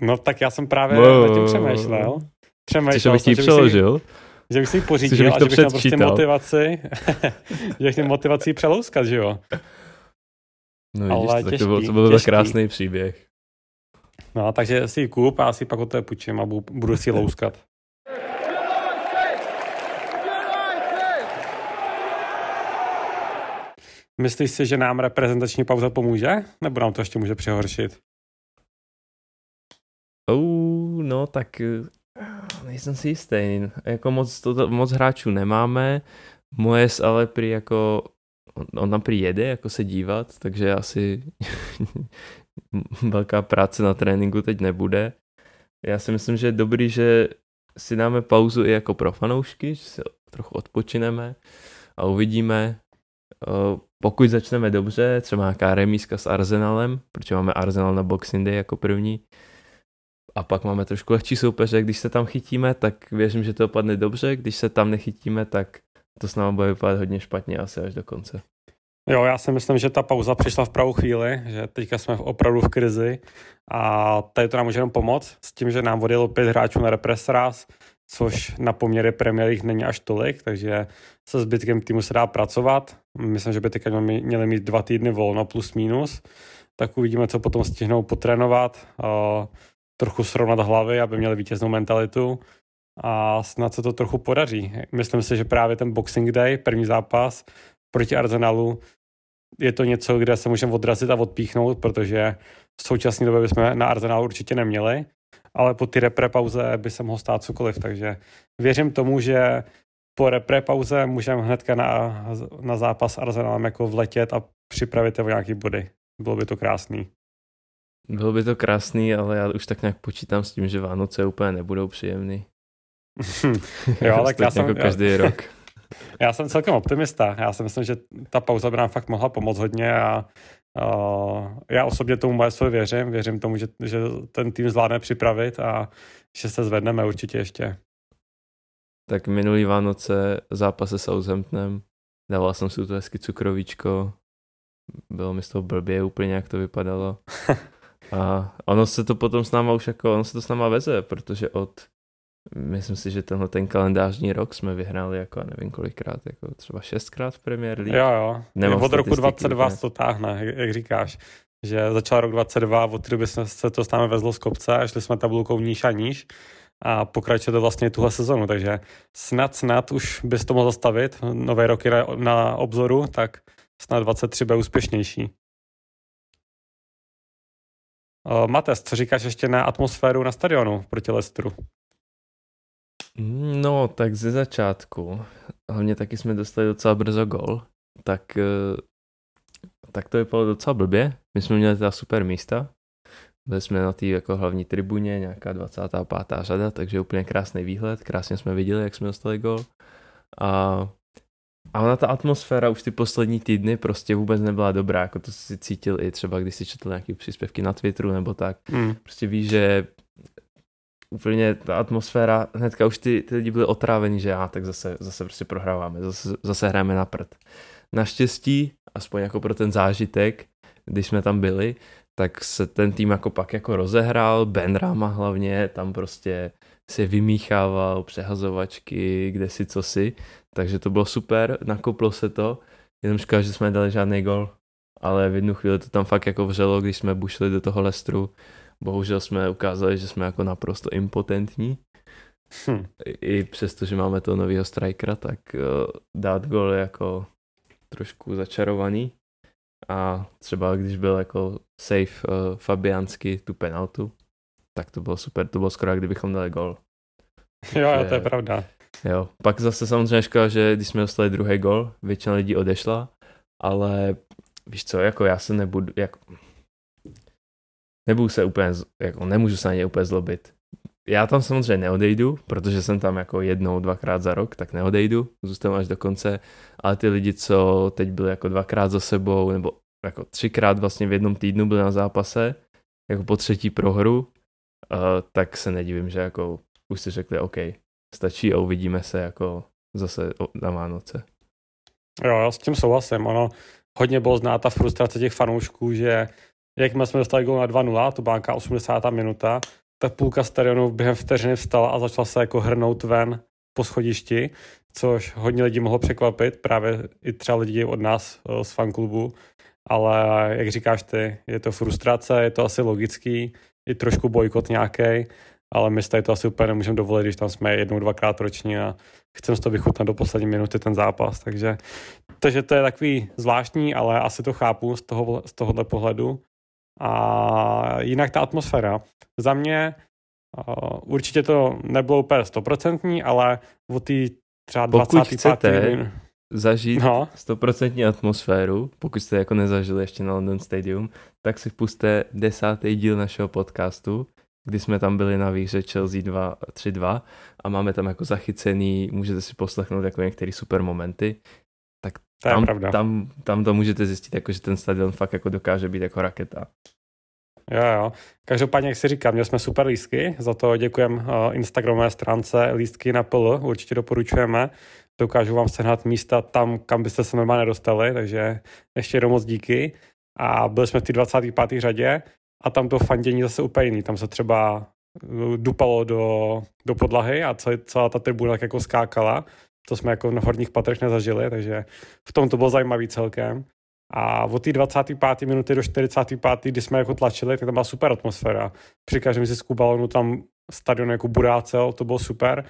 No tak já jsem právě wow. na tím přemýšlel. Přemýšlel Chceš, abych ti přeložil? Že bych si ji pořídil a že bych prostě motivaci, *laughs* že bych měl motivaci přelouskat, že jo? No vidíš, Ale to, těžký, to byl, to byl krásný příběh. No, takže si ji kup a já si pak o té půjčím a budu si louskat. Myslíš si, že nám reprezentační pauza pomůže? Nebo nám to ještě může přehoršit? Oh, no tak eh, nejsem si jistý. Jako moc, to, moc hráčů nemáme. Mojes ale prý jako on, on tam prý jede jako se dívat, takže asi *laughs* velká práce na tréninku teď nebude. Já si myslím, že je dobrý, že si dáme pauzu i jako pro fanoušky, že se trochu odpočineme a uvidíme, pokud začneme dobře, třeba nějaká remízka s Arsenalem, protože máme Arsenal na Boxing Day jako první, a pak máme trošku lehčí soupeře, když se tam chytíme, tak věřím, že to dopadne dobře, když se tam nechytíme, tak to s námi bude vypadat hodně špatně asi až do konce. Jo, já si myslím, že ta pauza přišla v pravou chvíli, že teďka jsme opravdu v krizi a tady to nám může jenom pomoct s tím, že nám odjelo pět hráčů na represras, což na poměry Premier League není až tolik, takže se zbytkem týmu se dá pracovat. Myslím, že by teďka měli mít dva týdny volno plus minus, tak uvidíme, co potom stihnou potrénovat, trochu srovnat hlavy, aby měli vítěznou mentalitu a snad se to trochu podaří. Myslím si, že právě ten Boxing Day, první zápas proti Arsenalu, je to něco, kde se můžeme odrazit a odpíchnout, protože v současné době bychom na Arsenalu určitě neměli, ale po ty repre pauze by se mohl stát cokoliv, takže věřím tomu, že po repre pauze můžeme hnedka na, na zápas Arsenalem jako vletět a připravit o nějaký body. Bylo by to krásný. Bylo by to krásný, ale já už tak nějak počítám s tím, že Vánoce úplně nebudou příjemný. *laughs* jo, tak já jsem... Jako každý já, rok. *laughs* Já jsem celkem optimista. Já si myslím, že ta pauza by nám fakt mohla pomoct hodně a uh, já osobně tomu Majesovi věřím. Věřím tomu, že, že ten tým zvládne připravit a že se zvedneme určitě ještě. Tak minulý Vánoce zápas se Southamptonem. Dával jsem si tu hezky cukrovíčko. Bylo mi z toho blbě úplně, jak to vypadalo. *laughs* A ono se to potom s náma už jako, ono se to s náma veze, protože od, myslím si, že tenhle ten kalendářní rok jsme vyhráli jako, nevím kolikrát, jako třeba šestkrát v Premier League. Jo, jo. Nemám od roku 22 se to táhne, jak, jak říkáš že začal rok 22, od té doby se to s námi vezlo z kopce a šli jsme tabulkou níž a níž a pokračuje to vlastně tuhle sezonu, takže snad, snad už bys to mohl zastavit, nové roky na, na obzoru, tak snad 23 bude úspěšnější. Uh, Mates, co říkáš ještě na atmosféru na stadionu proti Lestru? No, tak ze začátku. Hlavně taky jsme dostali docela brzo gol. Tak, eh, tak to vypadalo docela blbě. My jsme měli teda super místa. Byli jsme na té jako hlavní tribuně, nějaká 25. řada, takže úplně krásný výhled. Krásně jsme viděli, jak jsme dostali gol. A a ona ta atmosféra už ty poslední týdny prostě vůbec nebyla dobrá, jako to si cítil i třeba, když si četl nějaký příspěvky na Twitteru nebo tak. Mm. Prostě víš, že úplně ta atmosféra, hnedka už ty, ty lidi byli otrávení, že já, tak zase, zase prostě prohráváme, zase, zase hrajeme na prd. Naštěstí, aspoň jako pro ten zážitek, když jsme tam byli, tak se ten tým jako pak jako rozehrál, Ben Rama hlavně, tam prostě si vymíchával přehazovačky, kde si co si, takže to bylo super, nakoplo se to, jenom škoda, že jsme dali žádný gol, ale v jednu chvíli to tam fakt jako vřelo, když jsme bušli do toho Lestru, bohužel jsme ukázali, že jsme jako naprosto impotentní, hm. i přesto, že máme toho nového strikera, tak uh, dát gol jako trošku začarovaný a třeba když byl jako safe uh, Fabiansky tu penaltu, tak to bylo super, to bylo skoro kdybychom dali gol. Jo, jo, to je pravda. Jo, pak zase samozřejmě škoda, že když jsme dostali druhý gol, většina lidí odešla, ale víš co, jako já se nebudu, jako, nebudu se úplně, jako nemůžu se na ně úplně zlobit. Já tam samozřejmě neodejdu, protože jsem tam jako jednou, dvakrát za rok, tak neodejdu, zůstanu až do konce, ale ty lidi, co teď byli jako dvakrát za sebou, nebo jako třikrát vlastně v jednom týdnu byli na zápase, jako po třetí prohru, uh, tak se nedivím, že jako už si řekli, OK, stačí a uvidíme se jako zase na Vánoce. Jo, já s tím souhlasím. Ono hodně bylo znát ta frustrace těch fanoušků, že jakmile jsme dostali gol na 2-0, to byla 80. minuta, ta půlka stadionu během vteřiny vstala a začala se jako hrnout ven po schodišti, což hodně lidí mohlo překvapit, právě i třeba lidi od nás eh, z fanklubu, ale jak říkáš ty, je to frustrace, je to asi logický, i trošku bojkot nějaký, ale my tady to asi úplně nemůžeme dovolit, když tam jsme jednou, dvakrát ročně a chceme z toho vychutnat do poslední minuty ten zápas, takže, takže to je takový zvláštní, ale asi to chápu z, toho, z tohohle pohledu. A jinak ta atmosféra. Za mě uh, určitě to nebylo úplně stoprocentní, ale o té třeba 25. Chcete zažít no. 100% atmosféru, pokud jste jako nezažili ještě na London Stadium, tak si puste desátý díl našeho podcastu, kdy jsme tam byli na výhře Chelsea 2, 3-2 a máme tam jako zachycený, můžete si poslechnout jako některé super momenty, tak to tam, pravda. Tam, tam to můžete zjistit, jako, že ten stadion fakt jako dokáže být jako raketa. Jo, jo. Každopádně, jak si říkám, měli jsme super lístky, za to děkujeme uh, Instagramové stránce lístky na PL, určitě doporučujeme. Dokážu vám sehnat místa tam, kam byste se normálně nedostali, takže ještě jednou moc díky. A byli jsme v té 25. řadě a tam to fandění zase úplně jiný. Tam se třeba uh, dupalo do, do podlahy a celý, celá ta tribuna tak jako skákala. To jsme jako na horních patrech nezažili, takže v tom to bylo zajímavý celkem. A od té 25. minuty do 45. kdy jsme jako tlačili, tak tam byla super atmosféra. Při každém zisku balonu tam stadion jako burácel, to bylo super.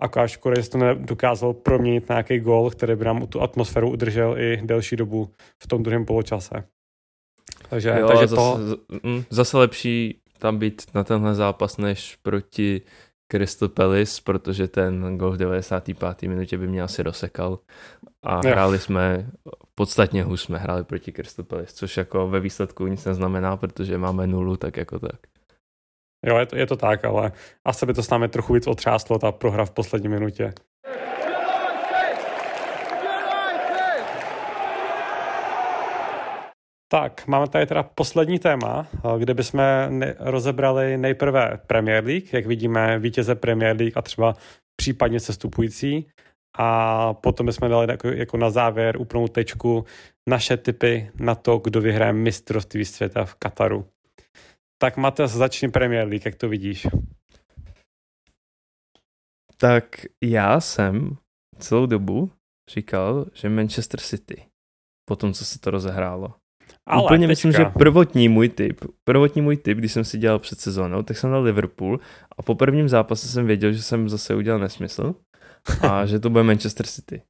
A škoda, že to nedokázal proměnit na nějaký gol, který by nám tu atmosféru udržel i delší dobu v tom druhém poločase. Takže, jo, takže zase, to... Mm, zase lepší tam být na tenhle zápas, než proti Crystal Palace, protože ten gol v 95. minutě by mě asi rozsekal. A jo. hráli jsme, podstatně hůř jsme hráli proti Crystal Palace, což jako ve výsledku nic neznamená, protože máme nulu, tak jako tak. Jo, je to, je to tak, ale asi by to s námi trochu víc otřáslo, ta prohra v poslední minutě. Tak, máme tady teda poslední téma, kde bychom rozebrali nejprve Premier League, jak vidíme vítěze Premier League a třeba případně sestupující. A potom bychom dali jako, jako na závěr úplnou tečku naše typy na to, kdo vyhraje mistrovství světa v Kataru. Tak Mates, začni Premier League, jak to vidíš? Tak já jsem celou dobu říkal, že Manchester City, po tom, co se to rozehrálo. Ale Úplně teďka. myslím, že prvotní můj typ, prvotní můj typ, když jsem si dělal před sezónou, tak jsem dal Liverpool a po prvním zápase jsem věděl, že jsem zase udělal nesmysl a *laughs* že to bude Manchester City.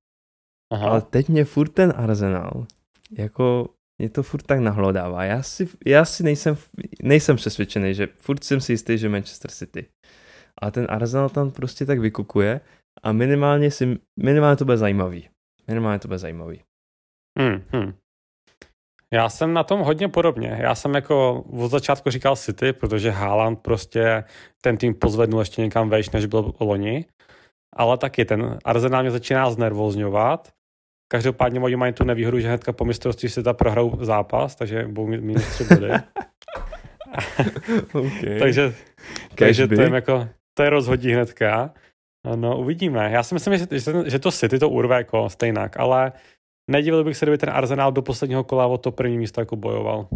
Aha. Ale teď mě furt ten Arsenal, jako mě to furt tak nahlodává. Já si, já si nejsem, nejsem přesvědčený, že furt jsem si jistý, že Manchester City. A ten Arsenal tam prostě tak vykukuje a minimálně, si, minimálně to bude zajímavý. Minimálně to bude zajímavý. Hmm, hmm. Já jsem na tom hodně podobně. Já jsem jako od začátku říkal City, protože Haaland prostě ten tým pozvednul ještě někam vejš, než byl loni. Ale taky ten Arsenal mě začíná znervozňovat. Každopádně oni mají tu nevýhodu, že hnedka po mistrovství ta prohrou zápas, takže budou mít minus tři body. *laughs* *laughs* okay. takže, takže to je jako, to je rozhodí hnedka. No, uvidíme. Já si myslím, že, že to City to urve jako stejnak, ale Nedivil bych se, kdyby ten Arsenal do posledního kola o to první místo jako bojoval.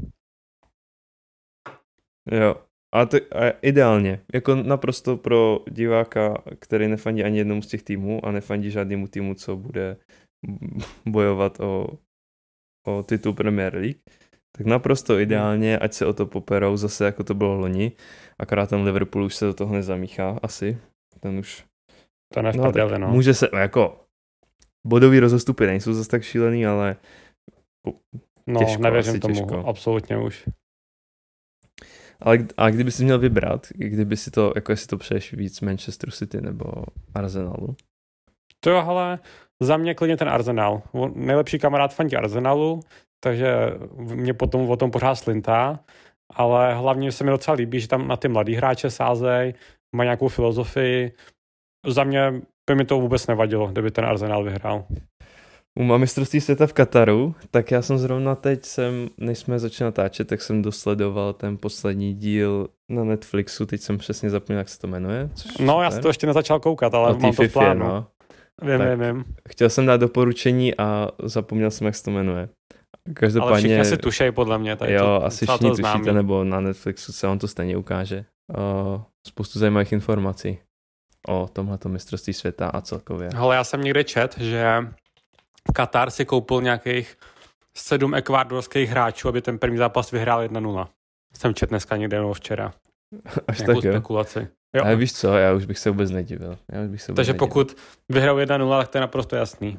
Jo, a, to, a ideálně, jako naprosto pro diváka, který nefandí ani jednomu z těch týmů a nefandí žádnému týmu, co bude bojovat o, o titul Premier League, tak naprosto ideálně, ať se o to poperou zase jako to bylo loni, akorát ten Liverpool už se do toho nezamíchá asi, ten už... To no, no. Může se, jako bodový rozostupy nejsou zase tak šílený, ale No, těžko, nevěřím tomu, těžko. absolutně už. Ale a kdyby si měl vybrat, kdyby si to, jako jestli to přeješ víc Manchester City nebo Arsenalu? To jo, ale za mě klidně ten Arsenal. Nejlepší kamarád fandí Arsenalu, takže mě potom o tom pořád slintá, ale hlavně se mi docela líbí, že tam na ty mladý hráče sázej, má nějakou filozofii. Za mě by mi to vůbec nevadilo, kdyby ten Arsenal vyhrál. U mistrovství světa v Kataru, tak já jsem zrovna teď, jsem, než jsme začali natáčet, tak jsem dosledoval ten poslední díl na Netflixu, teď jsem přesně zapomněl, jak se to jmenuje. Což no, já jsem to ještě nezačal koukat, ale mám to v plánu. No. Vím, vím, vím. Chtěl jsem dát doporučení a zapomněl jsem, jak se to jmenuje. Každopádně... Ale všichni asi tušejí podle mě. Tady jo, to, asi všichni tušíte, nebo na Netflixu se vám to stejně ukáže. O, spoustu zajímavých informací o tomhleto mistrovství světa a celkově. Ale já jsem někde čet, že Katar si koupil nějakých sedm ekvádorských hráčů, aby ten první zápas vyhrál 1-0. Jsem čet dneska někde nebo včera. *laughs* Až tak jo. spekulaci. Jo. Ale víš co, já už bych se vůbec nedivil. Já už bych se Takže nedivil. pokud vyhrál 1-0, tak to je naprosto jasný.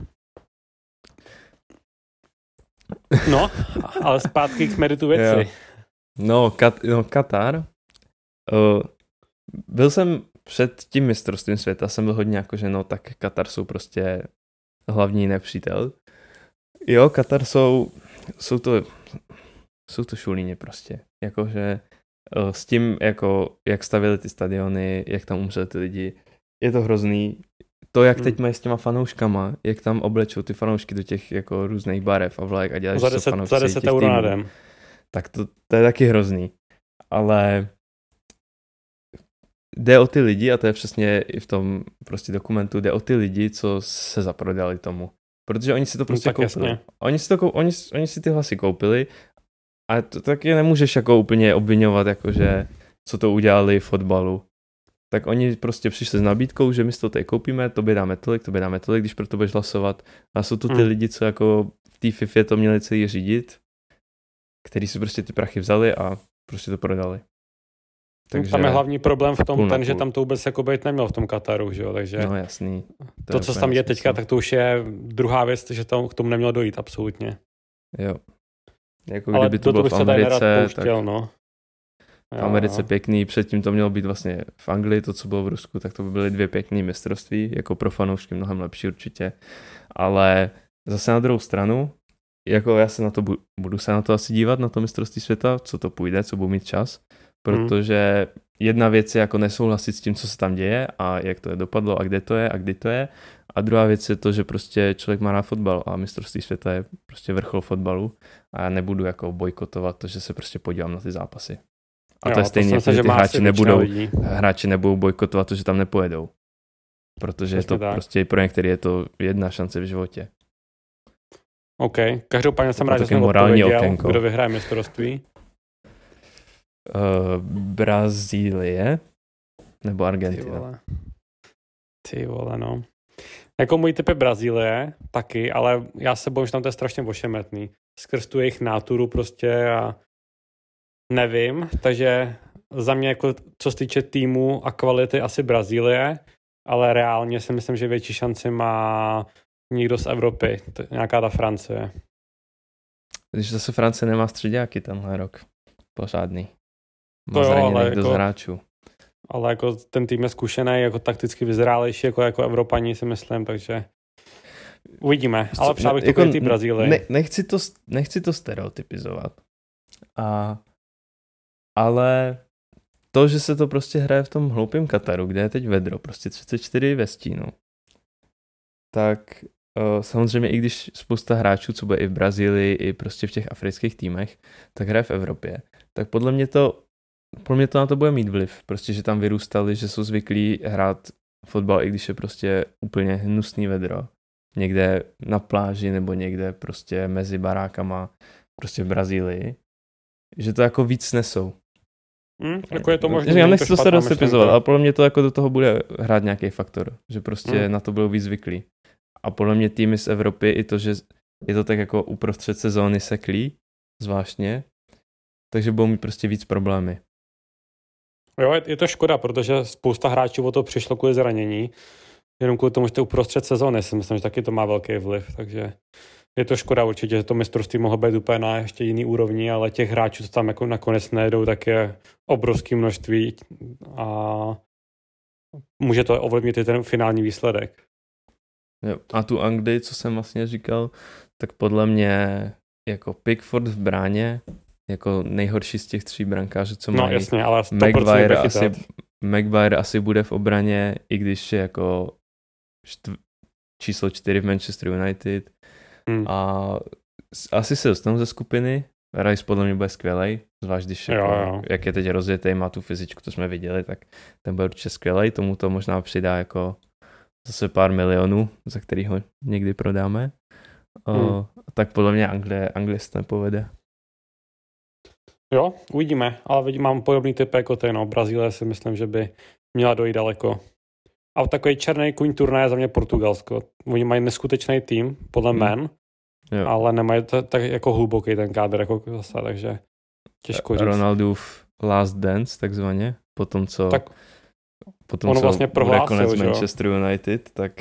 No, *laughs* ale zpátky k meritu věci. Jo. No, Kat, no, Katar. Uh, byl jsem před tím mistrovstvím světa, jsem byl hodně jako, že no, tak Katar jsou prostě hlavní nepřítel. Jo, Katar jsou, jsou to, jsou to šulíně prostě. Jakože eh, s tím, jako, jak stavili ty stadiony, jak tam umřeli ty lidi, je to hrozný. To, jak hmm. teď mají s těma fanouškama, jak tam oblečou ty fanoušky do těch jako různých barev a vlajek a dělají, za 10, za 10 euro na den. Tak to, to je taky hrozný. Ale jde o ty lidi a to je přesně i v tom prostě dokumentu, jde o ty lidi, co se zaprodali tomu. Protože oni si to no prostě no, koupili. Oni si, to, oni, oni si ty hlasy koupili a to taky nemůžeš jako úplně obvinovat, jakože co to udělali v fotbalu. Tak oni prostě přišli s nabídkou, že my si to tady koupíme, to by dáme tolik, to by dáme tolik, když pro to budeš hlasovat. A jsou to ty hmm. lidi, co jako v té FIFA to měli celý řídit, který si prostě ty prachy vzali a prostě to prodali. Takže tam je hlavní problém v tom, ten, že tam to vůbec jako být neměl v tom Kataru, že jo, takže no, jasný. To, to co tam je teďka, tak to už je druhá věc, že tam k tomu nemělo dojít, absolutně. Jo. Jako Ale kdyby to, to bylo v Americe, pouštěl, tak no. V Americe pěkný, předtím to mělo být vlastně v Anglii, to, co bylo v Rusku, tak to by byly dvě pěkné mistrovství, jako pro fanoušky mnohem lepší určitě. Ale zase na druhou stranu, jako já se na to budu, budu se na to asi dívat, na to mistrovství světa, co to půjde, co budu mít čas. Protože hmm. jedna věc je jako nesouhlasit s tím, co se tam děje a jak to je dopadlo a kde to je a kdy to je. A druhá věc je to, že prostě člověk má rád fotbal a mistrovství světa je prostě vrchol fotbalu a já nebudu jako bojkotovat to, že se prostě podívám na ty zápasy. A jo, to je stejně, to že ty hráči nebudou, hráči nebudou bojkotovat to, že tam nepojedou. Protože Přesně je to tak. prostě pro některý je to jedna šance v životě. OK, každopádně jsem rád, že jsem odpověděl, kdo vyhraje mistrovství. Uh, Brazílie nebo Argentina. Ty vole. Ty vole, no. Jako můj typ je Brazílie, taky, ale já se bojím, že tam to je strašně ošemetný. Skrz tu jejich náturu prostě a nevím, takže za mě jako co se týče týmu a kvality asi Brazílie, ale reálně si myslím, že větší šanci má někdo z Evropy, nějaká ta Francie. Když zase Francie nemá středáky tenhle rok. Pořádný. To jo, ale jako, z hráčů. Ale jako ten tým je zkušený, jako takticky vyzrálejší jako, jako Evropani si myslím, takže uvidíme. Ale přál bych jako, to Brazílii. Ne, nechci, to, nechci to stereotypizovat. A, ale to, že se to prostě hraje v tom hloupém Kataru, kde je teď vedro, prostě 34 ve stínu, tak samozřejmě i když spousta hráčů, co bude i v Brazílii, i prostě v těch afrických týmech, tak hraje v Evropě, tak podle mě to pro mě to na to bude mít vliv, prostě, že tam vyrůstali, že jsou zvyklí hrát fotbal, i když je prostě úplně hnusný vedro. Někde na pláži nebo někde prostě mezi barákama, prostě v Brazílii. Že to jako víc nesou. Hmm, jako je to možné. Já nechci to se rozepizovat, ale podle mě to jako do toho bude hrát nějaký faktor, že prostě hmm. na to budou víc zvyklí. A podle mě týmy z Evropy i to, že je to tak jako uprostřed sezóny seklí, zvláštně, takže budou mít prostě víc problémy. Jo, je to škoda, protože spousta hráčů o to přišlo kvůli zranění, jenom kvůli tomu, že to uprostřed sezóny, si myslím, že taky to má velký vliv, takže je to škoda určitě, že to mistrovství mohlo být úplně na ještě jiný úrovni, ale těch hráčů, co tam jako nakonec nejdou, tak je obrovské množství a může to ovlivnit i ten finální výsledek. Jo. A tu Anglii, co jsem vlastně říkal, tak podle mě jako Pickford v bráně, jako nejhorší z těch tří brankářů, co no, mají. jasně, ale Maguire asi, Maguire asi bude v obraně, i když je jako štv, číslo čtyři v Manchester United. Hmm. A asi se dostanu ze skupiny. Rice podle mě bude skvělej, zvlášť když jako, jo, jo. jak je teď rozjetý, má tu fyzičku, to jsme viděli, tak ten bude určitě skvělej, tomu to možná přidá jako zase pár milionů, za který ho někdy prodáme. Hmm. O, tak podle mě Anglie, Anglie se nepovede. Jo, uvidíme, ale vidím, mám podobný typ jako ten, no. Brazílie si myslím, že by měla dojít daleko. A takový černý kuň turné je za mě Portugalsko. Oni mají neskutečný tým, podle hmm. men, jo. ale nemají to tak jako hluboký ten kádr, jako zase, takže těžko říct. Ronaldův last dance, takzvaně, po tom, co, tak potom, co vlastně prohlásil, konec Manchester United, tak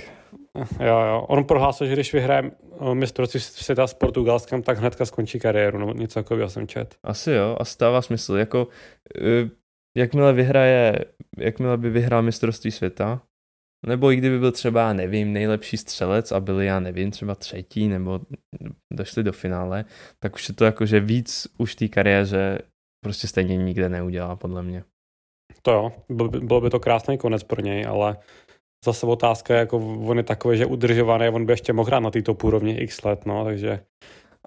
Jo, jo. On prohlásil, že když vyhraje eh, mistrovství světa s Portugalskem, tak hnedka skončí kariéru, nebo něco takového jsem čet. Asi jo, a stává smysl. Jako, eh, jakmile vyhraje, jakmile by vyhrál mistrovství světa, nebo i kdyby byl třeba, nevím, nejlepší střelec a byli, já nevím, třeba třetí, nebo došli do finále, tak už je to jako, že víc už té kariéře prostě stejně nikde neudělá, podle mě. To jo, bylo by to krásný konec pro něj, ale zase otázka je, jako on je takový, že udržovaný, on by ještě mohl hrát na této úrovni x let, no, takže...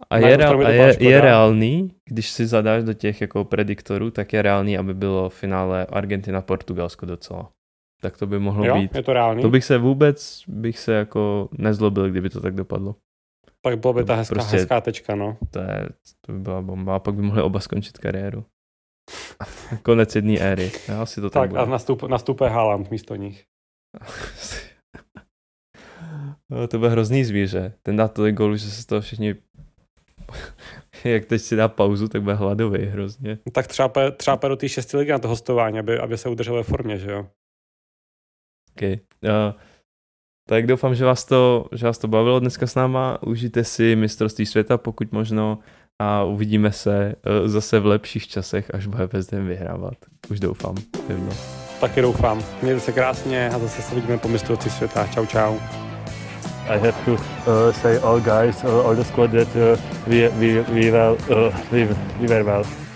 A je, reál, a je, je reálný, když si zadáš do těch jako prediktorů, tak je reálný, aby bylo v finále Argentina-Portugalsko docela. Tak to by mohlo jo, být. je to reálný. To bych se vůbec, bych se jako nezlobil, kdyby to tak dopadlo. Tak bylo by ta hezká, prostě, hezká tečka, no. To, je, to by byla bomba a pak by mohli oba skončit kariéru. *laughs* Konec jedné éry. Já si to tak, tak a nastup, nastupuje Haaland místo nich. No, to bude hrozný zvíře. Ten dá tolik gólů, že se z toho všichni *laughs* jak teď si dá pauzu, tak bude hladový hrozně. Tak třeba, třeba do té šesti ligy na to hostování, aby, aby se udržel ve formě, že jo? OK. Uh, tak doufám, že vás, to, že vás to bavilo dneska s náma. Užijte si mistrovství světa, pokud možno a uvidíme se uh, zase v lepších časech, až bude West vyhrávat. Už doufám, pevně. Taky doufám. Mějte se krásně a zase se vidíme po mistrovství světa. Čau, čau. I have to uh, say all guys, uh, all the squad that uh, we, we, we, well, uh, we, we were well.